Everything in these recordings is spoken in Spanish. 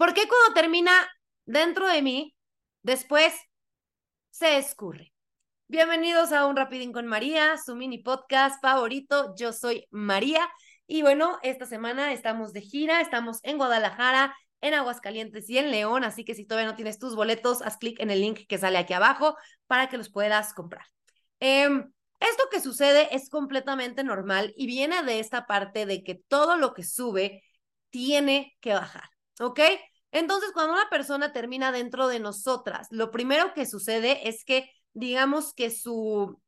¿Por qué cuando termina dentro de mí, después se escurre? Bienvenidos a Un Rapidín con María, su mini podcast favorito. Yo soy María y bueno, esta semana estamos de gira, estamos en Guadalajara, en Aguascalientes y en León, así que si todavía no tienes tus boletos, haz clic en el link que sale aquí abajo para que los puedas comprar. Em, esto que sucede es completamente normal y viene de esta parte de que todo lo que sube tiene que bajar, ¿ok? Entonces, cuando una persona termina dentro de nosotras, lo primero que sucede es que, digamos que su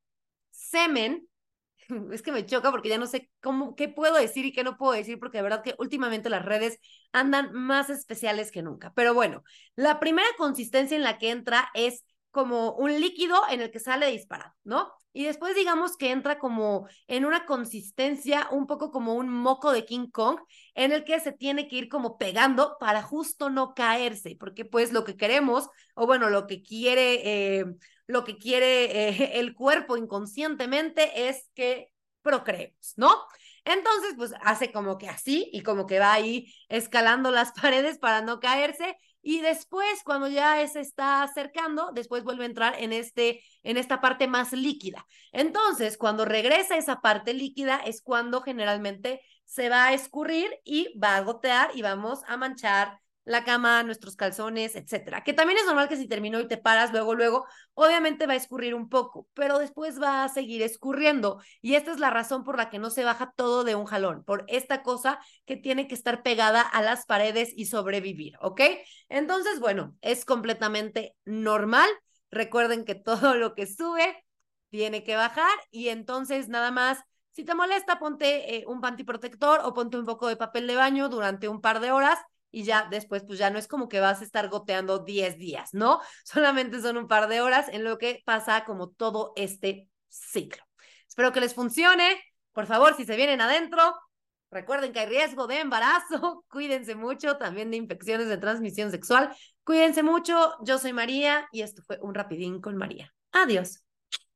semen, es que me choca porque ya no sé cómo, qué puedo decir y qué no puedo decir, porque de verdad que últimamente las redes andan más especiales que nunca. Pero bueno, la primera consistencia en la que entra es como un líquido en el que sale disparado, ¿no? Y después digamos que entra como en una consistencia un poco como un moco de King Kong, en el que se tiene que ir como pegando para justo no caerse, porque pues lo que queremos, o bueno, lo que quiere, eh, lo que quiere eh, el cuerpo inconscientemente es que procreemos, ¿no? Entonces, pues hace como que así y como que va ahí escalando las paredes para no caerse y después cuando ya se está acercando, después vuelve a entrar en este en esta parte más líquida. Entonces, cuando regresa esa parte líquida es cuando generalmente se va a escurrir y va a gotear y vamos a manchar la cama, nuestros calzones, etcétera. Que también es normal que si terminó y te paras luego, luego, obviamente va a escurrir un poco, pero después va a seguir escurriendo. Y esta es la razón por la que no se baja todo de un jalón, por esta cosa que tiene que estar pegada a las paredes y sobrevivir, ¿ok? Entonces, bueno, es completamente normal. Recuerden que todo lo que sube tiene que bajar y entonces nada más si te molesta, ponte eh, un panty protector o ponte un poco de papel de baño durante un par de horas y ya después, pues ya no es como que vas a estar goteando 10 días, ¿no? Solamente son un par de horas en lo que pasa como todo este ciclo. Espero que les funcione. Por favor, si se vienen adentro, recuerden que hay riesgo de embarazo. Cuídense mucho, también de infecciones de transmisión sexual. Cuídense mucho. Yo soy María y esto fue un rapidín con María. Adiós.